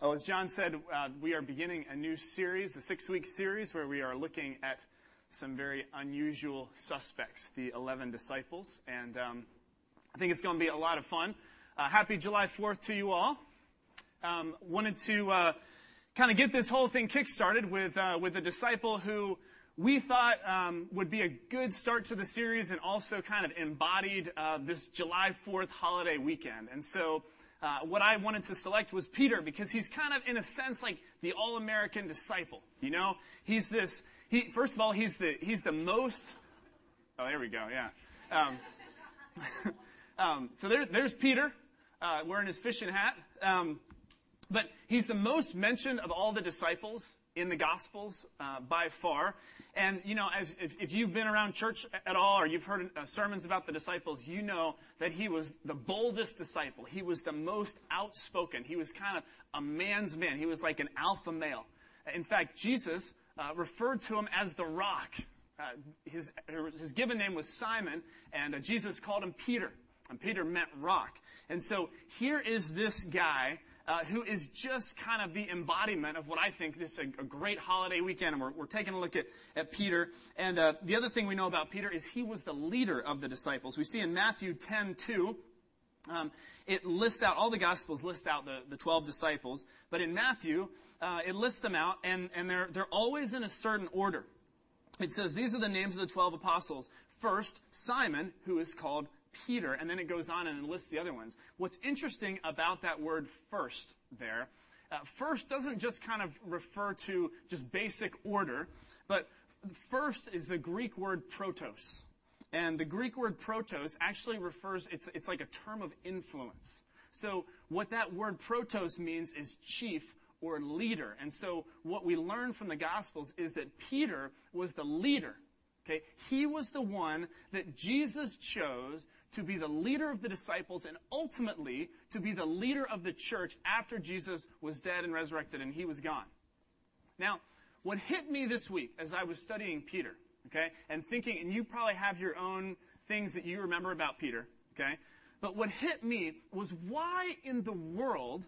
Well, as John said, uh, we are beginning a new series, a six week series, where we are looking at some very unusual suspects, the 11 disciples. And um, I think it's going to be a lot of fun. Uh, happy July 4th to you all. Um, wanted to uh, kind of get this whole thing kickstarted with, uh, with a disciple who we thought um, would be a good start to the series and also kind of embodied uh, this July 4th holiday weekend. And so uh, what I wanted to select was Peter because he's kind of, in a sense, like the all-American disciple. You know, he's this. He first of all, he's the he's the most. Oh, there we go. Yeah. Um, um, so there, there's Peter uh, wearing his fishing hat. Um, but he's the most mentioned of all the disciples in the Gospels uh, by far. And, you know, as if, if, you've been around church at all or you've heard uh, sermons about the disciples, you know that he was the boldest disciple. He was the most outspoken. He was kind of a man's man. He was like an alpha male. In fact, Jesus uh, referred to him as the rock. Uh, his, his given name was Simon, and uh, Jesus called him Peter. And Peter meant rock. And so here is this guy uh, who is just kind of the embodiment of what I think this is a, a great holiday weekend. And we're, we're, taking a look at, at Peter. And uh, the other thing we know about Peter is he was the leader of the disciples. We see in Matthew 10 2, um, it lists out, all the Gospels list out the, the 12 disciples. But in Matthew, uh, it lists them out, and, and they're, they're always in a certain order. It says, These are the names of the 12 apostles. First, Simon, who is called Peter, and then it goes on and lists the other ones. What's interesting about that word first there, uh, first doesn't just kind of refer to just basic order, but first is the Greek word protos. And the Greek word protos actually refers, it's, it's like a term of influence. So what that word protos means is chief or leader. And so what we learn from the Gospels is that Peter was the leader Okay? He was the one that Jesus chose to be the leader of the disciples and ultimately to be the leader of the church after Jesus was dead and resurrected and he was gone. Now, what hit me this week as I was studying Peter, okay, and thinking, and you probably have your own things that you remember about Peter, okay, but what hit me was why in the world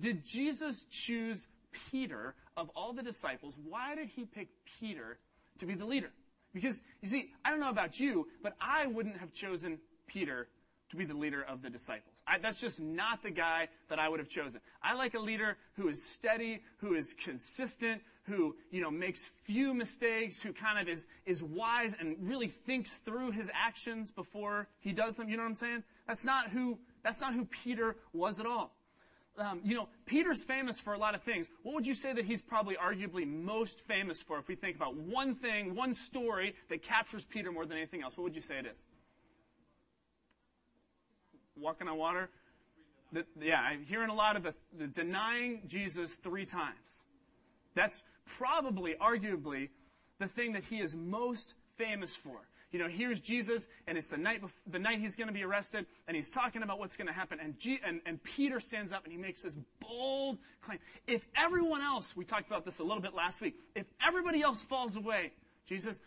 did Jesus choose Peter of all the disciples? Why did he pick Peter to be the leader? Because, you see, I don't know about you, but I wouldn't have chosen Peter to be the leader of the disciples. I, that's just not the guy that I would have chosen. I like a leader who is steady, who is consistent, who, you know, makes few mistakes, who kind of is, is wise and really thinks through his actions before he does them. You know what I'm saying? That's not who, that's not who Peter was at all um, you know, Peter's famous for a lot of things. What would you say that he's probably arguably most famous for if we think about one thing, one story that captures Peter more than anything else? What would you say it is? Walking on water? The, yeah, I'm hearing a lot of the, the denying Jesus three times. That's probably, arguably, the thing that he is most famous for you know, here's Jesus, and it's the night, the night he's going to be arrested, and he's talking about what's going to happen. And, G, and, and Peter stands up and he makes this bold claim. If everyone else, we talked about this a little bit last week, if everybody else falls away, Jesus,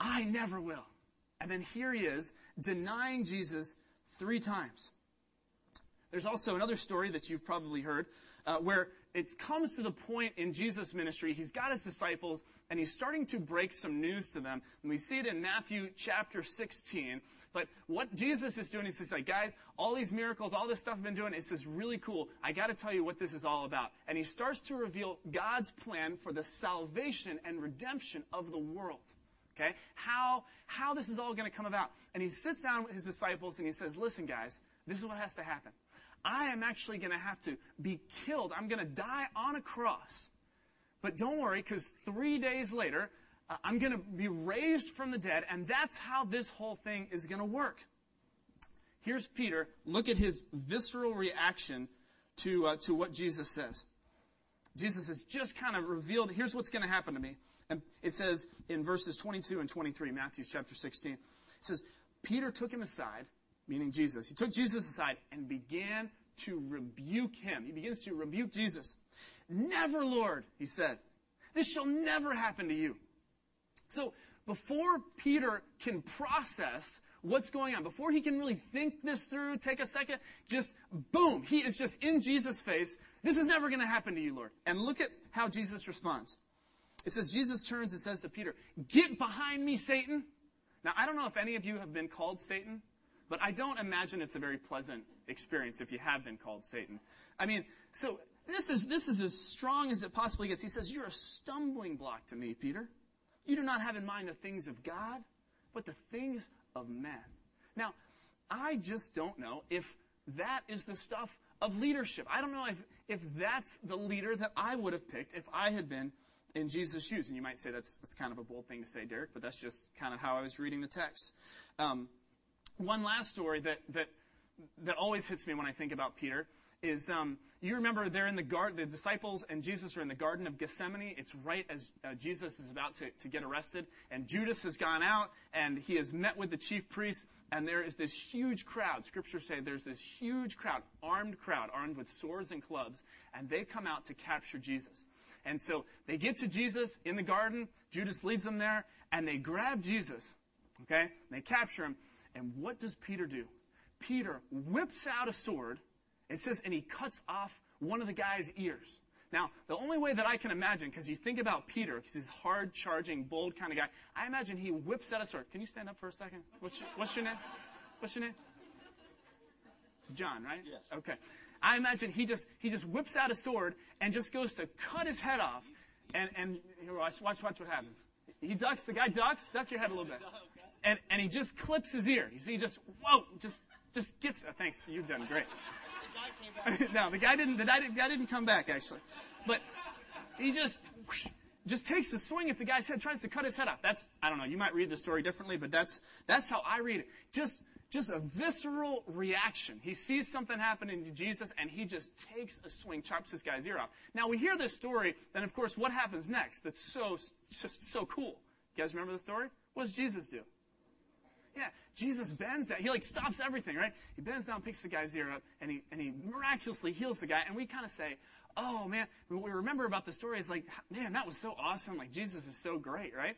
I never will. And then here he is, denying Jesus three times. There's also another story that you've probably heard uh, where it comes to the point in Jesus' ministry, he's got his disciples, and he's starting to break some news to them. And we see it in Matthew chapter 16. But what Jesus is doing, is he's like, guys, all these miracles, all this stuff I've been doing, it's just really cool. I got to tell you what this is all about. And he starts to reveal God's plan for the salvation and redemption of the world. Okay? How, how this is all going to come about. And he sits down with his disciples and he says, listen, guys, this is what has to happen. I am actually going to have to be killed. I'm going to die on a cross. But don't worry, because three days later, uh, I'm going to be raised from the dead, and that's how this whole thing is going to work. Here's Peter. Look at his visceral reaction to, uh, to what Jesus says. Jesus has just kind of revealed, here's what's going to happen to me. And it says in verses 22 and 23, Matthew chapter 16, it says, Peter took him aside meaning Jesus. He took Jesus aside and began to rebuke him. He begins to rebuke Jesus. Never, Lord, he said. This shall never happen to you. So before Peter can process what's going on, before he can really think this through, take a second, just boom, he is just in Jesus' face. This is never going to happen to you, Lord. And look at how Jesus responds. It says, Jesus turns and says to Peter, Get behind me, Satan. Now, I don't know if any of you have been called Satan, but I don't imagine it's a very pleasant experience if you have been called Satan. I mean, so this is, this is as strong as it possibly gets. He says, You're a stumbling block to me, Peter. You do not have in mind the things of God, but the things of men. Now, I just don't know if that is the stuff of leadership. I don't know if, if that's the leader that I would have picked if I had been in Jesus' shoes. And you might say that's, that's kind of a bold thing to say, Derek, but that's just kind of how I was reading the text. Um, one last story that, that, that always hits me when I think about Peter is um, you remember they're in the garden, the disciples and Jesus are in the Garden of Gethsemane. It's right as uh, Jesus is about to, to get arrested, and Judas has gone out and he has met with the chief priests, and there is this huge crowd. Scriptures say there's this huge crowd, armed crowd, armed with swords and clubs, and they come out to capture Jesus. And so they get to Jesus in the garden. Judas leads them there, and they grab Jesus. Okay? And they capture him. And what does Peter do? Peter whips out a sword. It says, and he cuts off one of the guy's ears. Now, the only way that I can imagine, because you think about Peter, because he's hard charging, bold kind of guy, I imagine he whips out a sword. Can you stand up for a second? What's your, what's your name? What's your name? John, right? Yes. Okay. I imagine he just he just whips out a sword and just goes to cut his head off, and and here, watch watch watch what happens. He ducks. The guy ducks. Duck your head a little bit, and and he just clips his ear. You see, just whoa, just just gets. Uh, thanks, you've done great. no, the guy didn't. The guy didn't come back actually, but he just. Whoosh, just takes a swing at the guy's head, tries to cut his head off. That's I don't know. You might read the story differently, but that's that's how I read it. Just just a visceral reaction. He sees something happening to Jesus and he just takes a swing, chops this guy's ear off. Now we hear this story, then of course what happens next that's so, just so cool? You guys remember the story? What does Jesus do? Yeah, Jesus bends that. He like stops everything, right? He bends down, picks the guy's ear up, and he, and he miraculously heals the guy. And we kind of say, oh man, what we remember about the story is like, man, that was so awesome. Like Jesus is so great, right?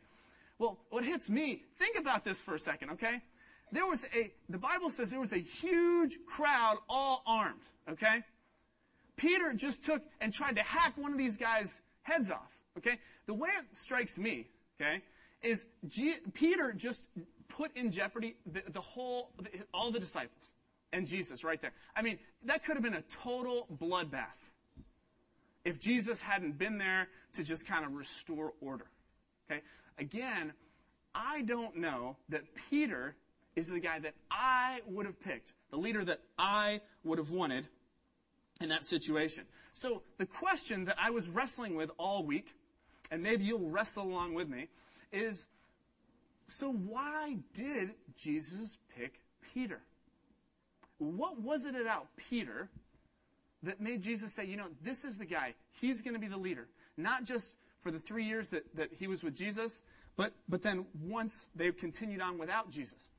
Well, what hits me, think about this for a second, okay? There was a, the Bible says there was a huge crowd all armed, okay? Peter just took and tried to hack one of these guys' heads off, okay? The way it strikes me, okay, is G- Peter just put in jeopardy the, the whole, the, all the disciples and Jesus right there. I mean, that could have been a total bloodbath if Jesus hadn't been there to just kind of restore order, okay? Again, I don't know that Peter is the guy that I would have picked, the leader that I would have wanted in that situation. So the question that I was wrestling with all week, and maybe you'll wrestle along with me, is so why did Jesus pick Peter? What was it about Peter that made Jesus say, you know, this is the guy, he's going to be the leader? Not just for the three years that, that he was with Jesus, but, but then once they continued on without Jesus.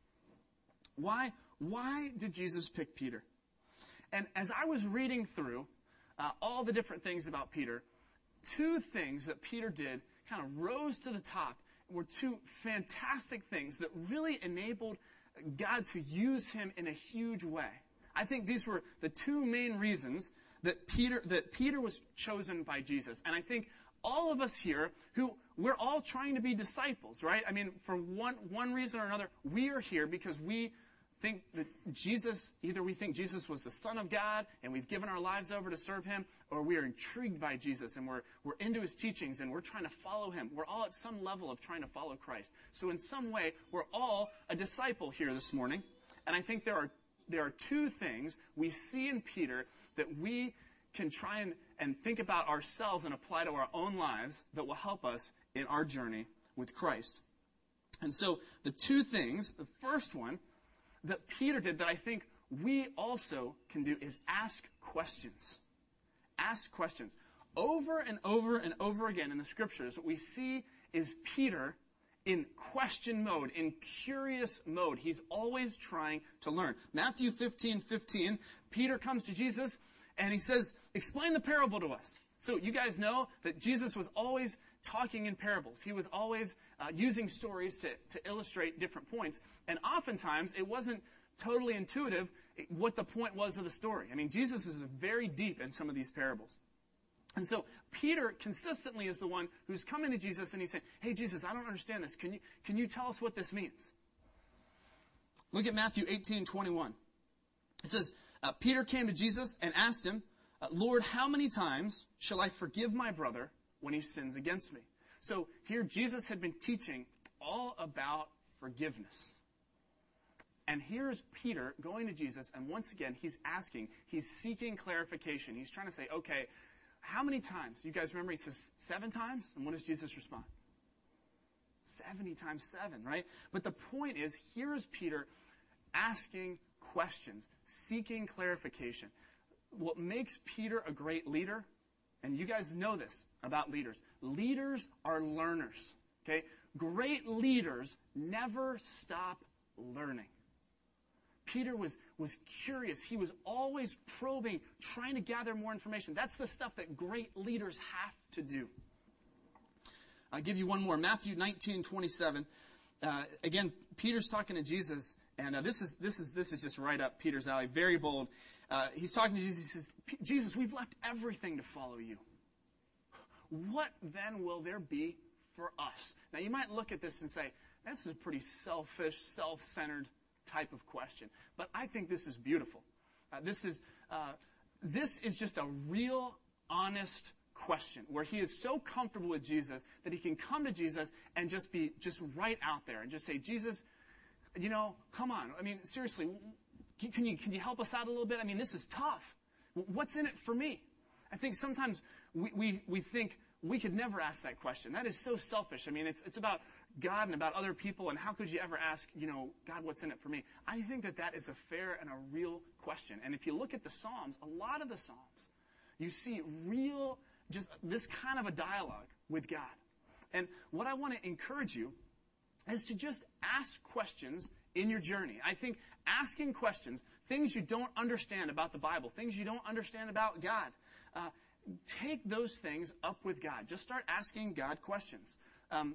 Why, why did Jesus pick Peter? And as I was reading through uh, all the different things about Peter, two things that Peter did kind of rose to the top were two fantastic things that really enabled God to use him in a huge way. I think these were the two main reasons that Peter, that Peter was chosen by Jesus. And I think all of us here who we're all trying to be disciples, right? I mean, for one, one reason or another, we are here because we think that Jesus, either we think Jesus was the Son of God and we've given our lives over to serve Him, or we are intrigued by Jesus and we're, we're into His teachings and we're trying to follow Him. We're all at some level of trying to follow Christ. So in some way, we're all a disciple here this morning. And I think there are, there are two things we see in Peter that we can try and, and think about ourselves and apply to our own lives that will help us in our journey with Christ. And so the two things, the first one, that Peter did that I think we also can do is ask questions. Ask questions. Over and over and over again in the scriptures, what we see is Peter in question mode, in curious mode. He's always trying to learn. Matthew 15, 15, Peter comes to Jesus and he says, explain the parable to us. So you guys know that Jesus was always talking in parables. He was always uh, using stories to, to illustrate different points. And oftentimes it wasn't totally intuitive what the point was of the story. I mean, Jesus is very deep in some of these parables. And so Peter consistently is the one who's coming to Jesus and he's saying, Hey, Jesus, I don't understand this. Can you, can you tell us what this means? Look at Matthew 18 21. It says, uh, Peter came to Jesus and asked him, uh, Lord, how many times shall I forgive my brother when he sins against me? So here Jesus had been teaching all about forgiveness. And here's Peter going to Jesus, and once again, he's asking, he's seeking clarification. He's trying to say, okay, how many times? You guys remember he says seven times? And what does Jesus respond? 70 times seven, right? But the point is, here is Peter asking questions, seeking clarification. What makes Peter a great leader, and you guys know this about leaders, leaders are learners, okay? Great leaders never stop learning. Peter was, was curious. He was always probing, trying to gather more information. That's the stuff that great leaders have to do. I'll give you one more. Matthew 19, 27. Uh, again, Peter's talking to Jesus, and uh, this, is, this, is, this is just right up Peter's alley, very bold. Uh, he's talking to Jesus. He says, Jesus, we've left everything to follow you. What then will there be for us? Now, you might look at this and say, this is a pretty selfish, self centered type of question. But I think this is beautiful. Uh, this, is, uh, this is just a real, honest question where he is so comfortable with Jesus that he can come to Jesus and just be just right out there and just say, Jesus, you know, come on. I mean, seriously, can you, can you help us out a little bit? I mean, this is tough. What's in it for me? I think sometimes we, we, we think we could never ask that question. That is so selfish. I mean, it's, it's about God and about other people, and how could you ever ask, you know, God, what's in it for me? I think that that is a fair and a real question. And if you look at the Psalms, a lot of the Psalms, you see real, just this kind of a dialogue with God. And what I want to encourage you is to just ask questions in your journey. I think asking questions, things you don't understand about the Bible, things you don't understand about God, uh, take those things up with God. Just start asking God questions. Um,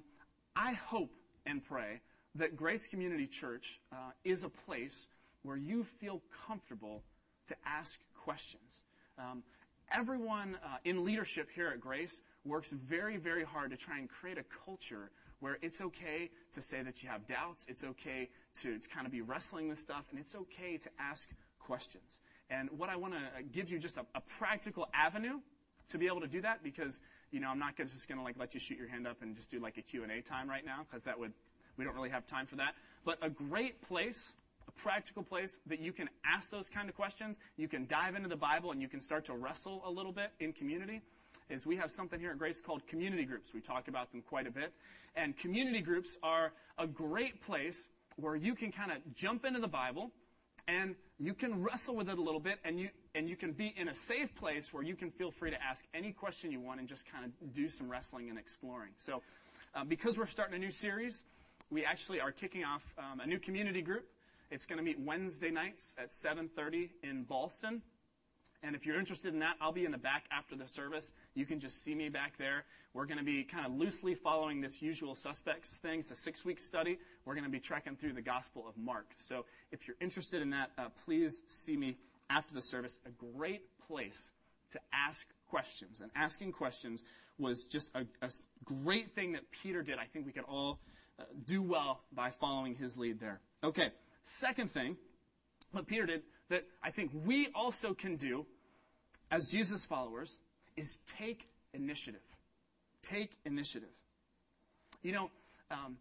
I hope and pray that Grace Community Church uh, is a place where you feel comfortable to ask questions. Um, everyone uh, in leadership here at Grace works very, very hard to try and create a culture where it's okay to say that you have doubts, it's okay to, to kind of be wrestling with stuff, and it's okay to ask questions. And what I want to give you just a, a practical avenue to be able to do that because you know I'm not just going to like let you shoot your hand up and just do like a Q&A time right now because that would we don't really have time for that. But a great place, a practical place that you can ask those kind of questions, you can dive into the Bible and you can start to wrestle a little bit in community is we have something here at Grace called community groups. We talk about them quite a bit. And community groups are a great place where you can kind of jump into the Bible and you can wrestle with it a little bit and you and you can be in a safe place where you can feel free to ask any question you want and just kind of do some wrestling and exploring so uh, because we're starting a new series we actually are kicking off um, a new community group it's going to meet wednesday nights at 7.30 in ballston and if you're interested in that, I'll be in the back after the service. You can just see me back there. We're going to be kind of loosely following this usual suspects thing. It's a six week study. We're going to be trekking through the Gospel of Mark. So if you're interested in that, uh, please see me after the service. A great place to ask questions. And asking questions was just a, a great thing that Peter did. I think we could all uh, do well by following his lead there. Okay, second thing, that Peter did that I think we also can do as Jesus followers is take initiative. Take initiative. You know, um,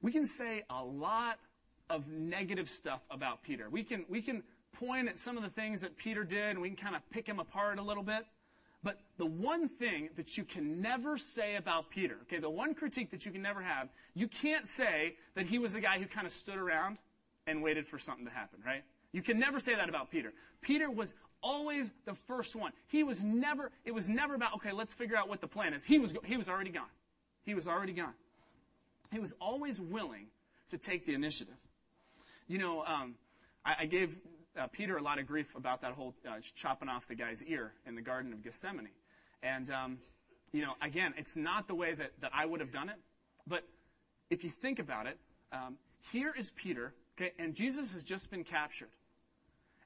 we can say a lot of negative stuff about Peter. We can, we can point at some of the things that Peter did and we can kind of pick him apart a little bit. But the one thing that you can never say about Peter, okay, the one critique that you can never have, you can't say that he was a guy who kind of stood around and waited for something to happen, right? You can never say that about Peter. Peter was always the first one. He was never, it was never about, okay, let's figure out what the plan is. He was, he was already gone. He was already gone. He was always willing to take the initiative. You know, um, I, I, gave uh, Peter a lot of grief about that whole uh, chopping off the guy's ear in the Garden of Gethsemane. And, um, you know, again, it's not the way that, that I would have done it. But if you think about it, um, here is Peter, okay, and Jesus has just been captured.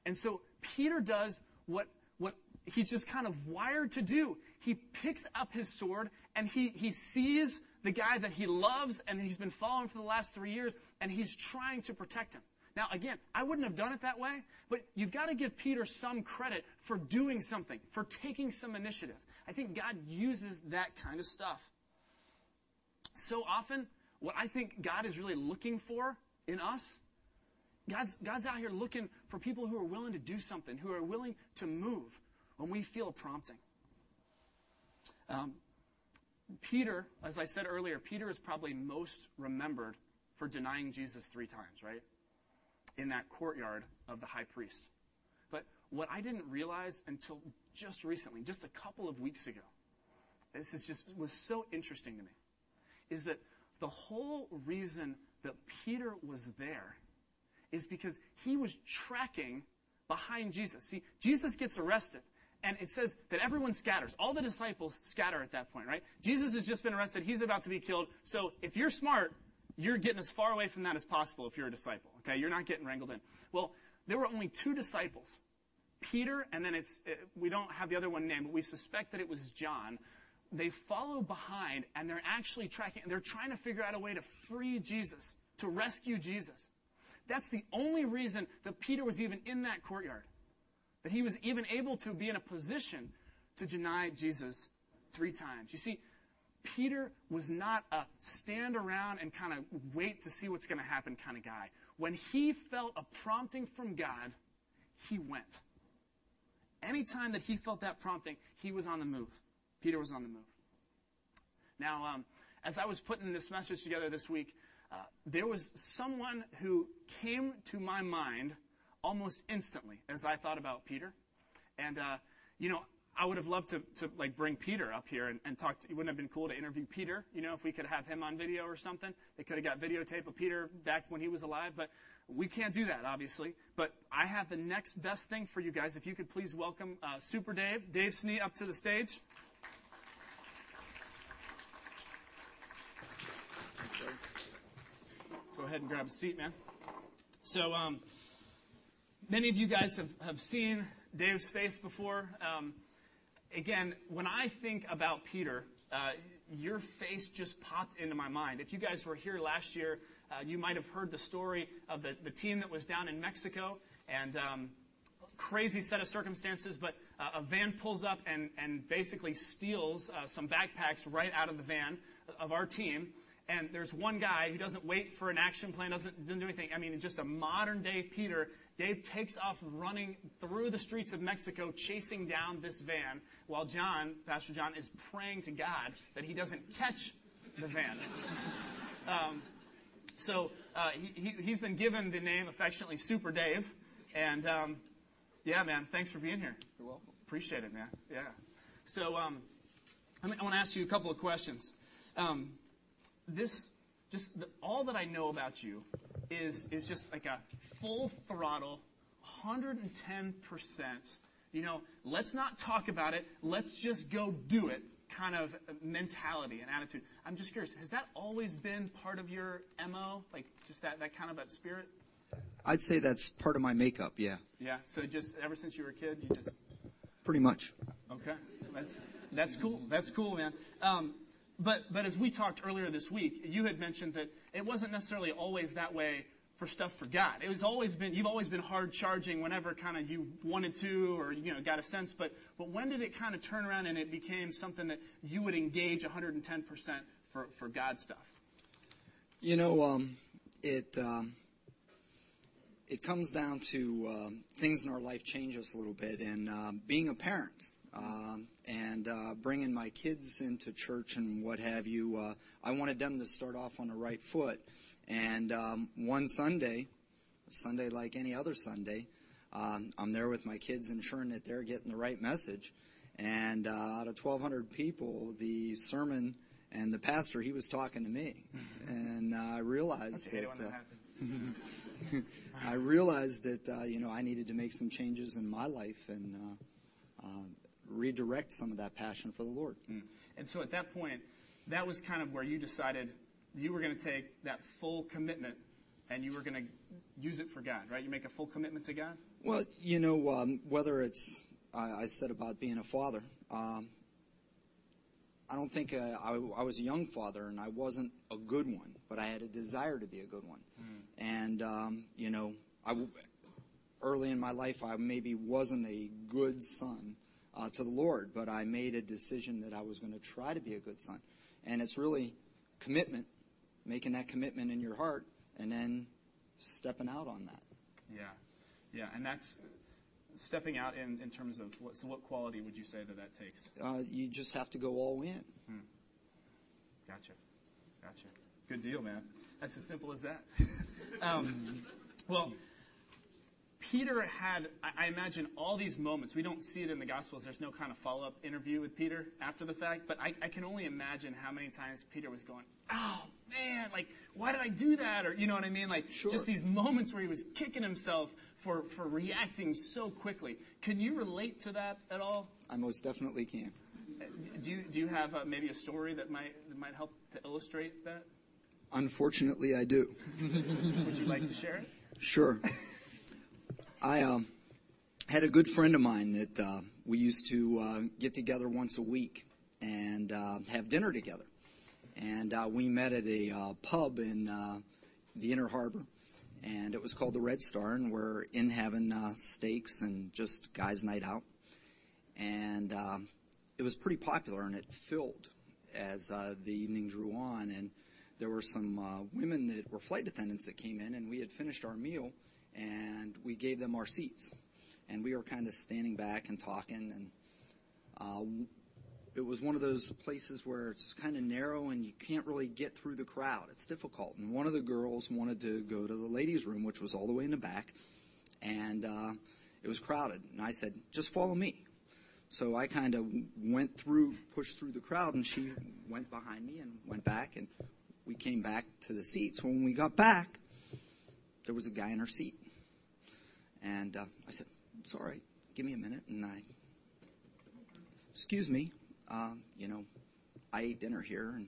And so Peter does what, what he's just kind of wired to do. He picks up his sword and he, he sees the guy that he loves and he's been following for the last three years and he's trying to protect him. Now, again, I wouldn't have done it that way, but you've got to give Peter some credit for doing something, for taking some initiative. I think God uses that kind of stuff. So often, what I think God is really looking for in us, God's, God's out here looking for people who are willing to do something, who are willing to move when we feel a prompting. Um, Peter, as I said earlier, Peter is probably most remembered for denying Jesus three times, right? In that courtyard of the high priest. But what I didn't realize until just recently, just a couple of weeks ago, this is just was so interesting to me, is that the whole reason that Peter was there is because he was tracking behind Jesus. See, Jesus gets arrested and it says that everyone scatters. All the disciples scatter at that point, right? Jesus has just been arrested. He's about to be killed. So if you're smart, you're getting as far away from that as possible if you're a disciple, okay? You're not getting wrangled in. Well, there were only two disciples. Peter, and then it's, uh, we don't have the other one named, but we suspect that it was John. They follow behind and they're actually tracking, they're trying to figure out a way to free Jesus, to rescue Jesus. That's the only reason that Peter was even in that courtyard that he was even able to be in a position to deny Jesus three times. You see, Peter was not a stand around and kind of wait to see what's going to happen kind of guy. When he felt a prompting from God, he went. Anytime that he felt that prompting, he was on the move. Peter was on the move. Now, um, as I was putting this message together this week, there was someone who came to my mind almost instantly as I thought about Peter. And, uh, you know, I would have loved to, to like bring Peter up here and, and talk to, it wouldn't have been cool to interview Peter, you know, if we could have him on video or something. They could have got videotape of Peter back when he was alive, but we can't do that, obviously. But I have the next best thing for you guys. If you could please welcome uh, Super Dave, Dave Snee up to the stage. Ahead and grab a seat, man. So, um, Many of you guys have, have seen Dave's face before. Um, again, when I think about Peter, uh, your face just popped into my mind. If you guys were here last year, uh, you might have heard the story of the, the team that was down in Mexico and um, crazy set of circumstances, but uh, a van pulls up and, and basically steals uh, some backpacks right out of the van of our team. And there's one guy who doesn't wait for an action plan, doesn't, doesn't do anything. I mean, just a modern day Peter Dave takes off running through the streets of Mexico, chasing down this van, while John, Pastor John, is praying to God that he doesn't catch the van. Um, so uh, he, he, has been given the name affectionately Super Dave. And um, yeah, man, thanks for being here. You're welcome. Appreciate it, man. Yeah. So um, I, mean, I want to ask you a couple of questions. Um, this, just the, all that I know about you is, is just like a full throttle, 110%, you know, let's not talk about it, let's just go do it kind of mentality and attitude. I'm just curious, has that always been part of your MO? Like just that, that kind of that spirit? I'd say that's part of my makeup, yeah. Yeah, so just ever since you were a kid, you just. Pretty much. Okay, that's, that's cool. That's cool, man. Um, but, but as we talked earlier this week, you had mentioned that it wasn't necessarily always that way for stuff for God. It was always been you've always been hard charging whenever kind of you wanted to or you know got a sense. But but when did it kind of turn around and it became something that you would engage 110 percent for for God stuff? You know, um, it um, it comes down to um, things in our life change us a little bit, and uh, being a parent. Um, and uh, bringing my kids into church and what have you, uh, I wanted them to start off on the right foot. And um, one Sunday, Sunday like any other Sunday, um, I'm there with my kids, ensuring that they're getting the right message. And uh, out of 1,200 people, the sermon and the pastor, he was talking to me, and uh, I realized that. that uh, I realized that uh, you know I needed to make some changes in my life, and uh, redirect some of that passion for the Lord. And so at that point, that was kind of where you decided you were going to take that full commitment and you were going to use it for God, right? You make a full commitment to God? Well, you know, um, whether it's, I, I said about being a father, um, I don't think uh, I, I was a young father and I wasn't a good one, but I had a desire to be a good one. And, um, you know, I w- early in my life, I maybe wasn't a good son uh, to the Lord, but I made a decision that I was going to try to be a good son. And it's really commitment, making that commitment in your heart, and then stepping out on that. Yeah. Yeah. And that's stepping out in, in terms of what, so what quality would you say that that takes? Uh, you just have to go all in. Gotcha. Gotcha. Good deal, man. That's as simple as that. um, well, Peter had, I, imagine, all these moments. We don't see it in the Gospels. There's no kind of follow up interview with Peter after the fact, but I, I can only imagine how many times Peter was going, oh, man, like, why did I do that? Or, you know what I mean? Like, Sure. just these moments where he was kicking himself for, for reacting so quickly. Can you relate to that at all? I most definitely can. Do you, do you have uh, maybe a story that might, that might help to illustrate that? Unfortunately, I do. Would you like to share it? Sure. I um, had a good friend of mine that uh, we used to uh, get together once a week and uh, have dinner together. And uh, we met at a uh, pub in uh, the Inner Harbor, and it was called the Red Star, and we're in having steaks and just guys' night out. And it was pretty popular, and it filled as the evening drew on. And there were some women that were flight attendants that came in, and we had finished our meal, and we gave them our seats. And we were kind of standing back and talking, and uh, it was one of those places where it's kind of narrow and you can't really get through the crowd. It's difficult. And one of the girls wanted to go to the ladies' room, which was all the way in the back, and uh, it was crowded. And I said, "Just follow me." So I kind of went through, pushed through the crowd, and she went behind me and went back, and we came back to the seats. When we got back, there was a guy in her seat, and uh, I said, "It's all right. Give me a minute." And I, excuse me, um, you know, I ate dinner here, and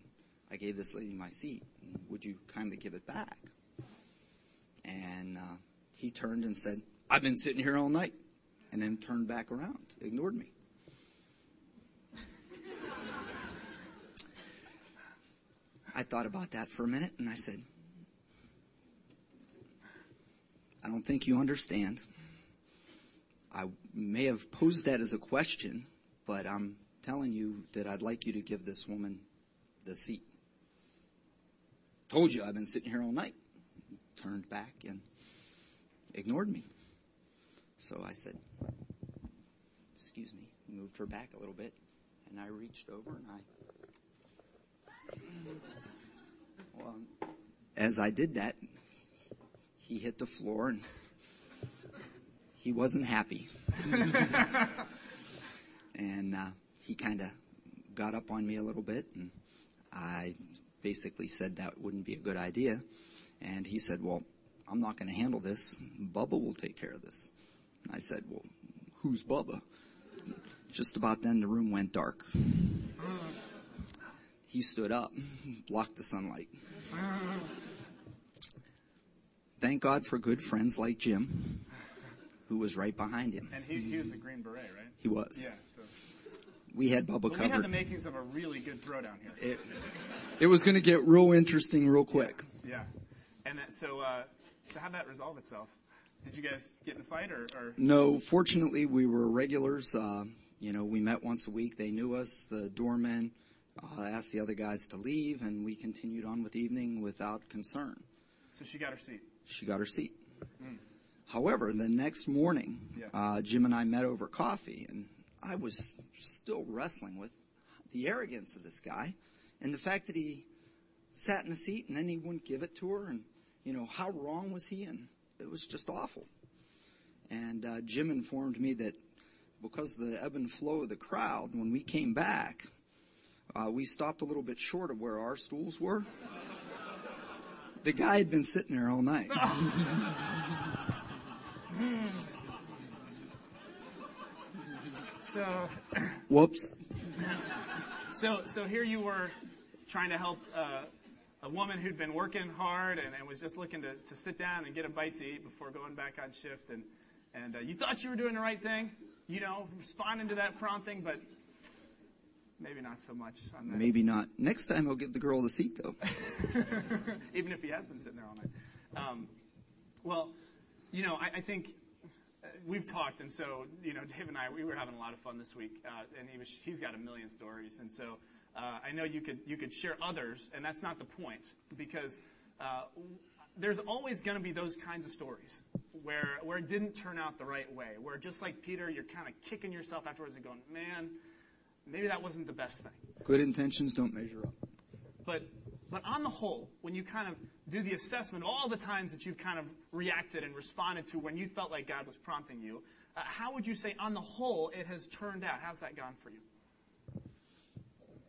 I gave this lady my seat. Would you kindly give it back? And uh, he turned and said, "I've been sitting here all night," and then turned back around, ignored me. I thought about that for a minute and I said, I don't think you understand. I may have posed that as a question, but I'm telling you that I'd like you to give this woman the seat. Told you I've been sitting here all night. Turned back and ignored me. So I said, Excuse me. Moved her back a little bit, and I reached over and I well, as I did that, he hit the floor and he wasn't happy. and uh, he kind of got up on me a little bit, and I basically said that wouldn't be a good idea. And he said, Well, I'm not going to handle this. Bubba will take care of this. And I said, Well, who's Bubba? Just about then, the room went dark. He stood up, blocked the sunlight. Thank God for good friends like Jim, who was right behind him. And he, he was the Green Beret, right? He was. Yeah. So We had Bubba but we had the makings of a really good throwdown here. It, it was going to get real interesting real quick. Yeah. And that, so, uh, so how'd that resolve itself? Did you guys get in a fight or? or No, fortunately, we were regulars. Uh, you know, we met once a week. They knew us. The doorman uh, asked the other guys to leave, and we continued on with the evening without concern. so she got her seat. She got her seat. However, the next morning, Yeah. uh, Jim and I met over coffee, and I was still wrestling with the arrogance of this guy and the fact that he sat in a seat and then he wouldn't give it to her, and you know how wrong was he? And it was just awful. And uh, Jim informed me that because of the ebb and flow of the crowd, when we came back, uh, we stopped a little bit short of where our stools were. The guy had been sitting there all night. So, Whoops. so, so here you were trying to help uh, a woman who'd been working hard and, and was just looking to, to sit down and get a bite to eat before going back on shift. And, and uh, you thought you were doing the right thing, you know, responding to that prompting, but maybe not so much on that. Maybe not. Next time I'll give the girl the seat, though. even if he has been sitting there all night. Um, well, you know, I, I think uh, we've talked, and so you know, Dave and I, we were having a lot of fun this week, uh, and he was, he's got a million stories, and so uh, I know you could you could share others, and that's not the point because uh, there's always going to be those kinds of stories where where it didn't turn out the right way, where just like Peter, you're kind of kicking yourself afterwards and going, man, maybe that wasn't the best thing. Good intentions don't measure up. But but on the whole, when you kind of do the assessment of all the times that you've kind of reacted and responded to when you felt like God was prompting you, uh, how would you say on the whole it has turned out? How's that gone for you?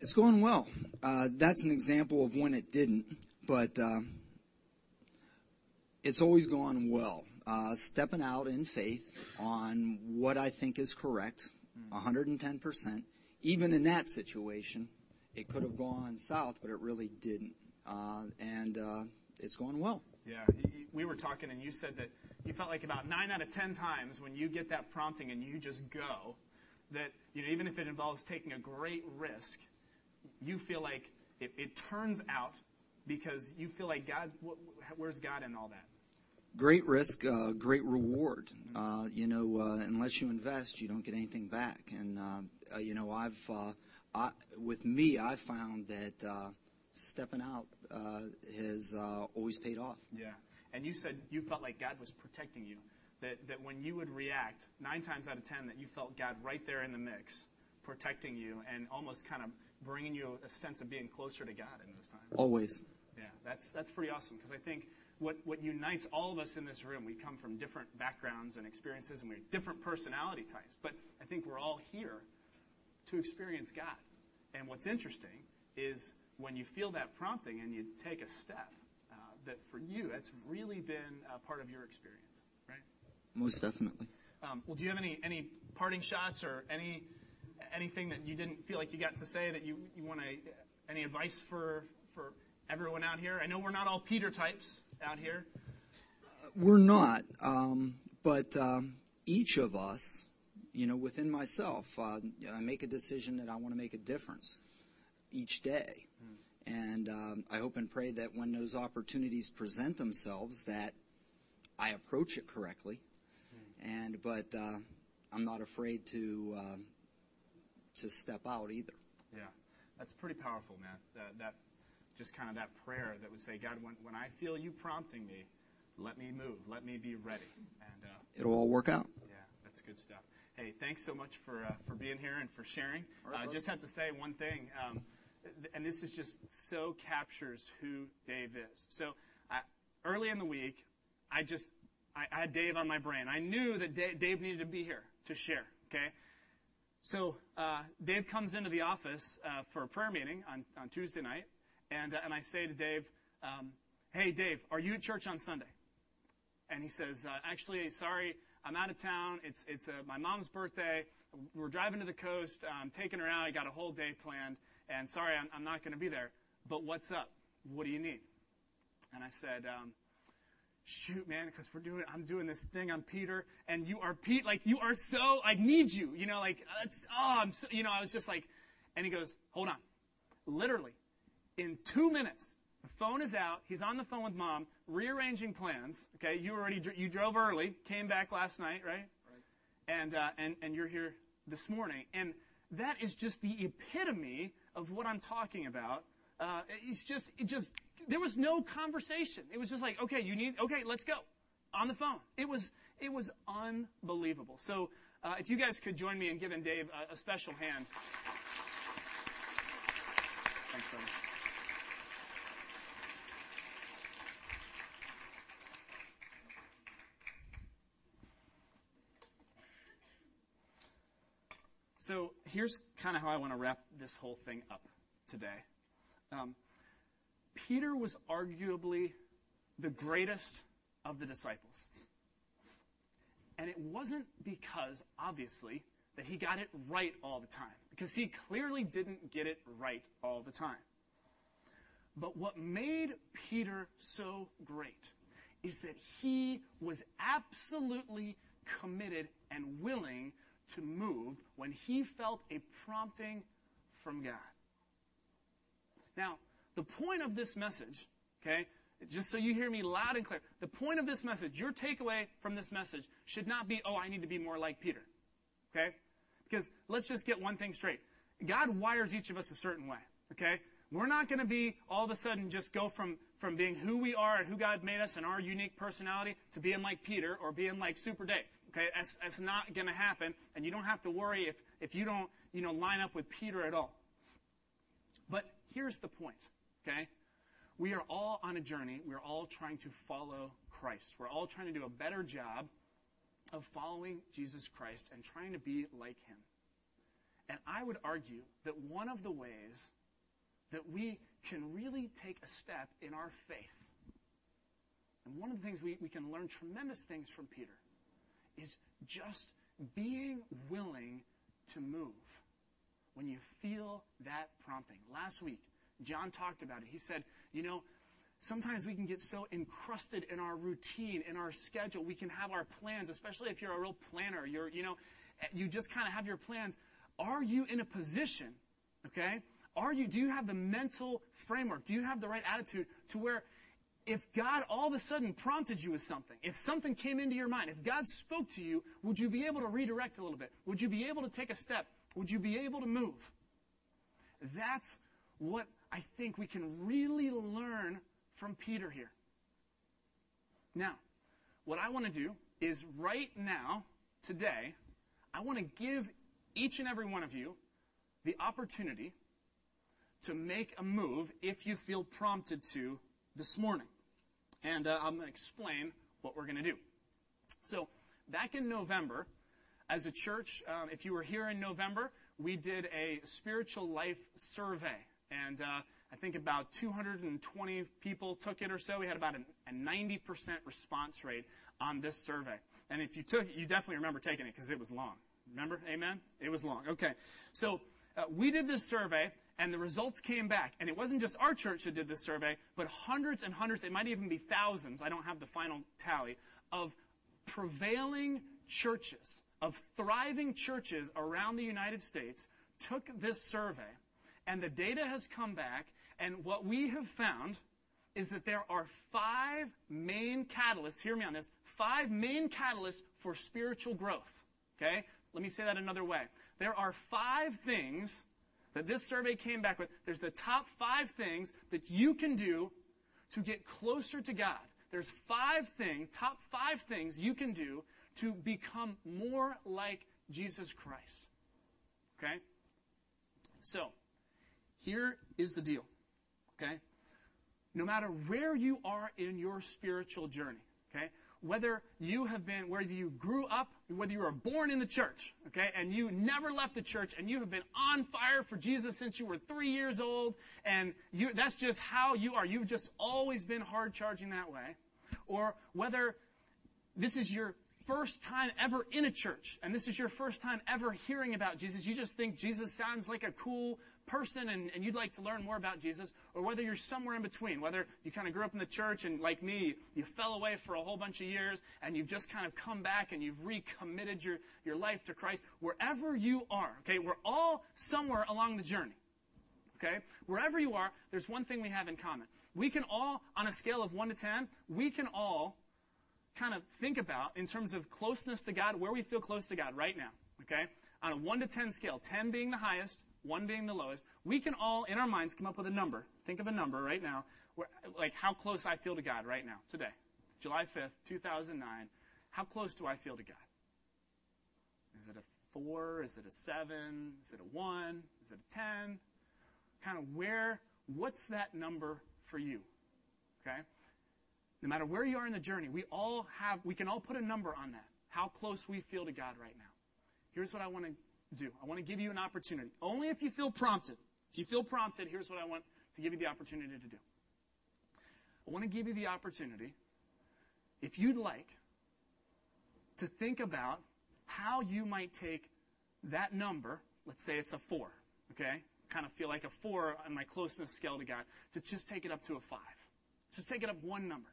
It's going well. Uh, that's an example of when it didn't, but uh, it's always gone well. Uh, stepping out in faith on what I think is correct, 110%. Even in that situation, it could have gone south, but it really didn't. Uh, and uh, it's going well. Yeah, we were talking, and you said that you felt like about nine out of ten times when you get that prompting and you just go, that you know even if it involves taking a great risk, you feel like it, it turns out because you feel like God. Wh- where's God in all that? Great risk, uh, great reward. Uh, you know, uh, unless you invest, you don't get anything back. And uh, uh, you know, I've uh, I, with me, I found that uh, stepping out uh, has uh, always paid off. Yeah. And you said you felt like God was protecting you. That, that when you would react, nine times out of ten, that you felt God right there in the mix, protecting you and almost kind of bringing you a sense of being closer to God in those times. Always. Yeah, that's, that's pretty awesome because I think what, what unites all of us in this room, we come from different backgrounds and experiences and we're different personality types, but I think we're all here to experience God. And what's interesting is when you feel that prompting and you take a step, uh, that for you, that's really been a part of your experience, right? Most definitely. Um, well, do you have any, any parting shots or any anything that you didn't feel like you got to say that you, you want to any advice for for everyone out here? I know we're not all Peter types out here. We're not, um, but um, each of us, you know, within myself, uh, I make a decision that I want to make a difference each day, and um, I hope and pray that when those opportunities present themselves, that I approach it correctly, and but uh, I'm not afraid to uh, to step out either. Yeah, that's pretty powerful, man. That, that just kind of that prayer that would say, God, when, when I feel you prompting me, let me move, let me be ready, and uh, It'll all work out. yeah, that's good stuff. Hey, thanks so much for uh, for being here and for sharing. All right, uh, just have to say one thing, um, th- and this is just so captures who Dave is. So I, early in the week, I just I, I had Dave on my brain. I knew that Da- Dave needed to be here to share. Okay, so uh, Dave comes into the office uh, for a prayer meeting on, on Tuesday night, and, uh, and I say to Dave, um, Hey, Dave, are you at church on Sunday? And he says, uh, Actually, sorry, I'm out of town. It's, it's uh, my mom's birthday. We're driving to the coast. I'm taking her out. I got a whole day planned. And sorry, I'm, I'm not going to be there. But what's up? What do you need? And I said, um, shoot, man, because we're doing, I'm doing this thing on Peter, and you are Pete, like you are so, I need you, you know, like that's, oh, I'm so, you know, I was just like, and he goes, hold on, literally, in two minutes, the phone is out, he's on the phone with mom, rearranging plans. Okay, you already, dr- you drove early, came back last night, right? Right. And uh, and and you're here this morning, and that is just the epitome of what I'm talking about. Uh, it's just, it just, there was no conversation. It was just like, okay, you need, okay, let's go, on the phone. It was, it was unbelievable. So, uh, if you guys could join me in giving Dave a, a special hand. Thanks, brother. So here's kind of how I want to wrap this whole thing up today. Um, Peter was arguably the greatest of the disciples. And it wasn't because, obviously, that he got it right all the time, because he clearly didn't get it right all the time. But what made Peter so great is that he was absolutely committed and willing to move when he felt a prompting from God. Now, the point of this message, okay, just so you hear me loud and clear, the point of this message, your takeaway from this message should not be, oh, I need to be more like Peter. Okay? Because let's just get one thing straight. God wires each of us a certain way. Okay? We're not going to be all of a sudden just go from, from being who we are and who God made us and our unique personality to being like Peter or being like Super Dave. Okay? That's, that's not going to happen. And you don't have to worry if, if you don't, you know, line up with Peter at all. But here's the point. Okay? We are all on a journey. We're all trying to follow Christ. We're all trying to do a better job of following Jesus Christ and trying to be like him. And I would argue that one of the ways that we can really take a step in our faith, and one of the things we, we can learn tremendous things from Peter, is just being willing to move when you feel that prompting. Last week, John talked about it. He said, you know, sometimes we can get so encrusted in our routine, in our schedule. We can have our plans, especially if you're a real planner. You're, you know, you just kind of have your plans. Are you in a position, okay? Are you, do you have the mental framework? Do you have the right attitude to where if God all of a sudden prompted you with something, if something came into your mind, if God spoke to you, would you be able to redirect a little bit? Would you be able to take a step? Would you be able to move? That's what I think we can really learn from Peter here. Now, what I want to do is right now, today, I want to give each and every one of you the opportunity to make a move if you feel prompted to this morning. And uh, I'm going to explain what we're going to do. So, back in November, as a church, um, if you were here in November, we did a spiritual life survey. And uh, I think about 220 people took it or so. We had about a 90% response rate on this survey. And if you took it, you definitely remember taking it because it was long. Remember? Amen? It was long. Okay. So uh, we did this survey, and the results came back. And it wasn't just our church that did this survey, but hundreds and hundreds, it might even be thousands, I don't have the final tally, of prevailing churches, of thriving churches around the United States took this survey, and the data has come back, and what we have found is that there are five main catalysts, hear me on this, five main catalysts for spiritual growth. Okay? Let me say that another way. There are five things that this survey came back with. There's the top five things that you can do to get closer to God. There's five things, top five things you can do to become more like Jesus Christ. Okay? So, here is the deal. Okay? No matter where you are in your spiritual journey, okay? Whether you have been, whether you grew up, whether you were born in the church, okay, and you never left the church, and you have been on fire for Jesus since you were three years old, and you, that's just how you are. You've just always been hard charging that way. Or whether this is your first time ever in a church, and this is your first time ever hearing about Jesus, you just think Jesus sounds like a cool person and, and you'd like to learn more about Jesus, or whether you're somewhere in between, whether you kind of grew up in the church and like me, you fell away for a whole bunch of years and you've just kind of come back and you've recommitted your, your life to Christ, wherever you are, okay, we're all somewhere along the journey. Okay? Wherever you are, there's one thing we have in common. We can all, on a scale of 1 to 10, we can all kind of think about, in terms of closeness to God, where we feel close to God right now. Okay? On a 1 to 10 scale, 10 being the highest, one being the lowest, we can all, in our minds, come up with a number. Think of a number right now, where, like how close I feel to God right now, today. July 5th, 2009. How close do I feel to God? Is it a 4? Is it a 7? Is it a 1? Is it a 10? Kind of where, what's that number for you? Okay? No matter where you are in the journey, we all have, we can all put a number on that. How close we feel to God right now. Here's what I want to do. I want to give you an opportunity. Only if you feel prompted. If you feel prompted, here's what I want to give you the opportunity to do. I want to give you the opportunity, if you'd like, to think about how you might take that number, let's say it's a four, okay? Kind of feel like a four on my closeness scale to God, to just take it up to a five. Just take it up one number.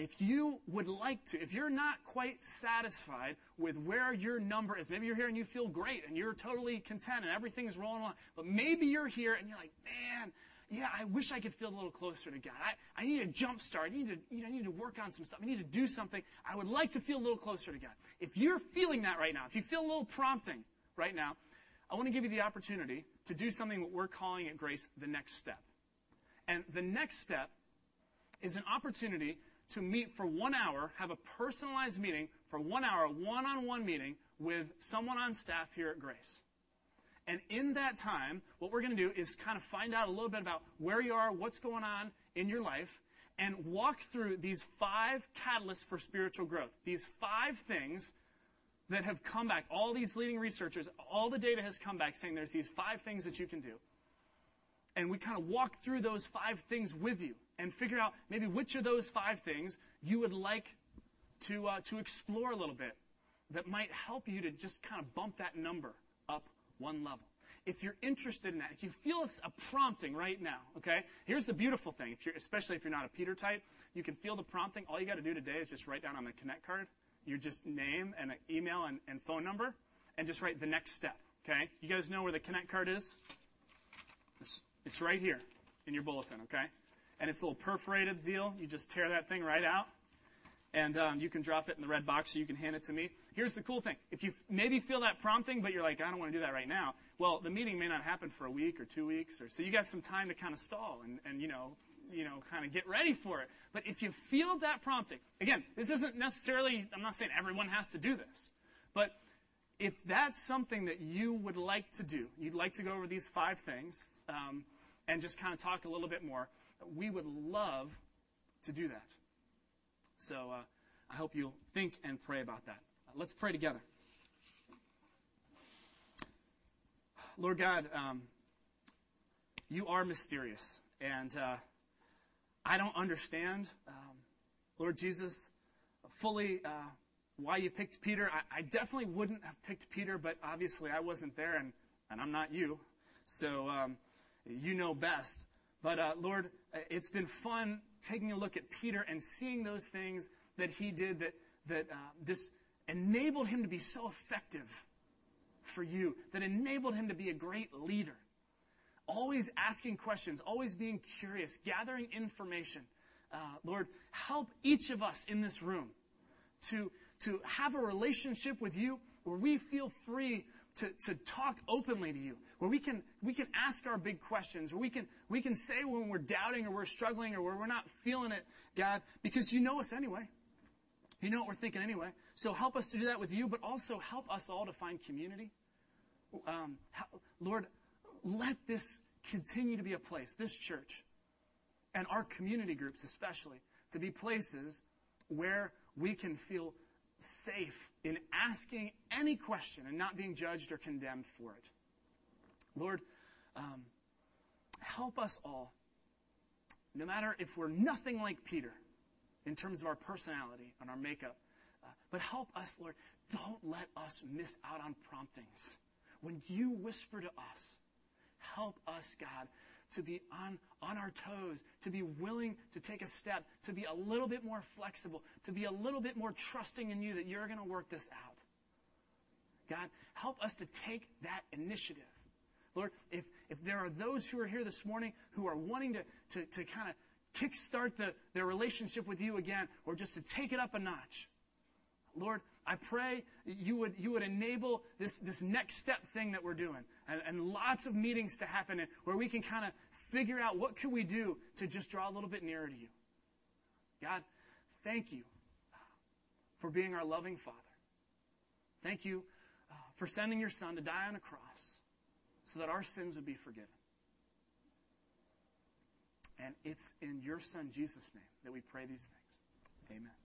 If you would like to, if you're not quite satisfied with where your number is, maybe you're here and you feel great and you're totally content and everything's rolling along, but maybe you're here and you're like, man, yeah, I wish I could feel a little closer to God. I, I need a jump start. I need to, you know, I need to work on some stuff. I need to do something. I would like to feel a little closer to God. If you're feeling that right now, if you feel a little prompting right now, I want to give you the opportunity to do something that we're calling at Grace the next step. And the next step is an opportunity to meet for one hour, have a personalized meeting for one hour, one on one meeting with someone on staff here at Grace. And in that time, what we're going to do is kind of find out a little bit about where you are, what's going on in your life, and walk through these five catalysts for spiritual growth. These five things that have come back. All these leading researchers, all the data has come back saying there's these five things that you can do. And we kind of walk through those five things with you and figure out maybe which of those five things you would like to, uh, to explore a little bit that might help you to just kind of bump that number up one level. If you're interested in that, if you feel it's a prompting right now, okay? Here's the beautiful thing, if you're, especially if you're not a Peter type, you can feel the prompting. All you got to do today is just write down on the Connect card your just name and an email and, and phone number, and just write the next step, okay? You guys know where the Connect card is? It's, it's right here in your bulletin, okay? And it's a little perforated deal. You just tear that thing right out and um, you can drop it in the red box so you can hand it to me. Here's the cool thing. If you maybe feel that prompting, but you're like, I don't want to do that right now, well, the meeting may not happen for a week or two weeks, or so you got some time to kind of stall and, and you know, you know, kind of get ready for it. But if you feel that prompting, again, this isn't necessarily, I'm not saying everyone has to do this, but if that's something that you would like to do, you'd like to go over these five things um, and just kind of talk a little bit more, we would love to do that. So uh, I hope you'll think and pray about that. Uh, let's pray together. Lord God, um, you are mysterious, and uh, I don't understand, um, Lord Jesus, fully uh, why you picked Peter. I, I, definitely wouldn't have picked Peter, but obviously I wasn't there, and, and I'm not you. So um, you know best. But uh, Lord, it's been fun taking a look at Peter and seeing those things that he did that, that uh, just enabled him to be so effective for you, that enabled him to be a great leader. Always asking questions, always being curious, gathering information. Uh, Lord, help each of us in this room to, to have a relationship with you where we feel free to, to talk openly to you, where we can, we can ask our big questions, where we can, we can say when we're doubting or we're struggling or where we're not feeling it, God, because you know us anyway. You know what we're thinking anyway. So help us to do that with you, but also help us all to find community. Um, Lord, let this continue to be a place, this church, and our community groups especially, to be places where we can feel safe in asking any question and not being judged or condemned for it. Lord, um, help us all, no matter if we're nothing like Peter in terms of our personality and our makeup, uh, but help us, Lord, don't let us miss out on promptings. When you whisper to us, help us, God, to be on, on our toes, to be willing to take a step, to be a little bit more flexible, to be a little bit more trusting in you that you're going to work this out. God, help us to take that initiative. Lord, if, if there are those who are here this morning who are wanting to, to, to kind of kickstart the, their relationship with you again or just to take it up a notch, Lord, I pray you would, you would enable this, this next step thing that we're doing and, and lots of meetings to happen where we can kind of figure out what can we do to just draw a little bit nearer to you. God, thank you for being our loving Father. Thank you uh, for sending your Son to die on a cross so that our sins would be forgiven. And it's in your Son, Jesus' name, that we pray these things. Amen.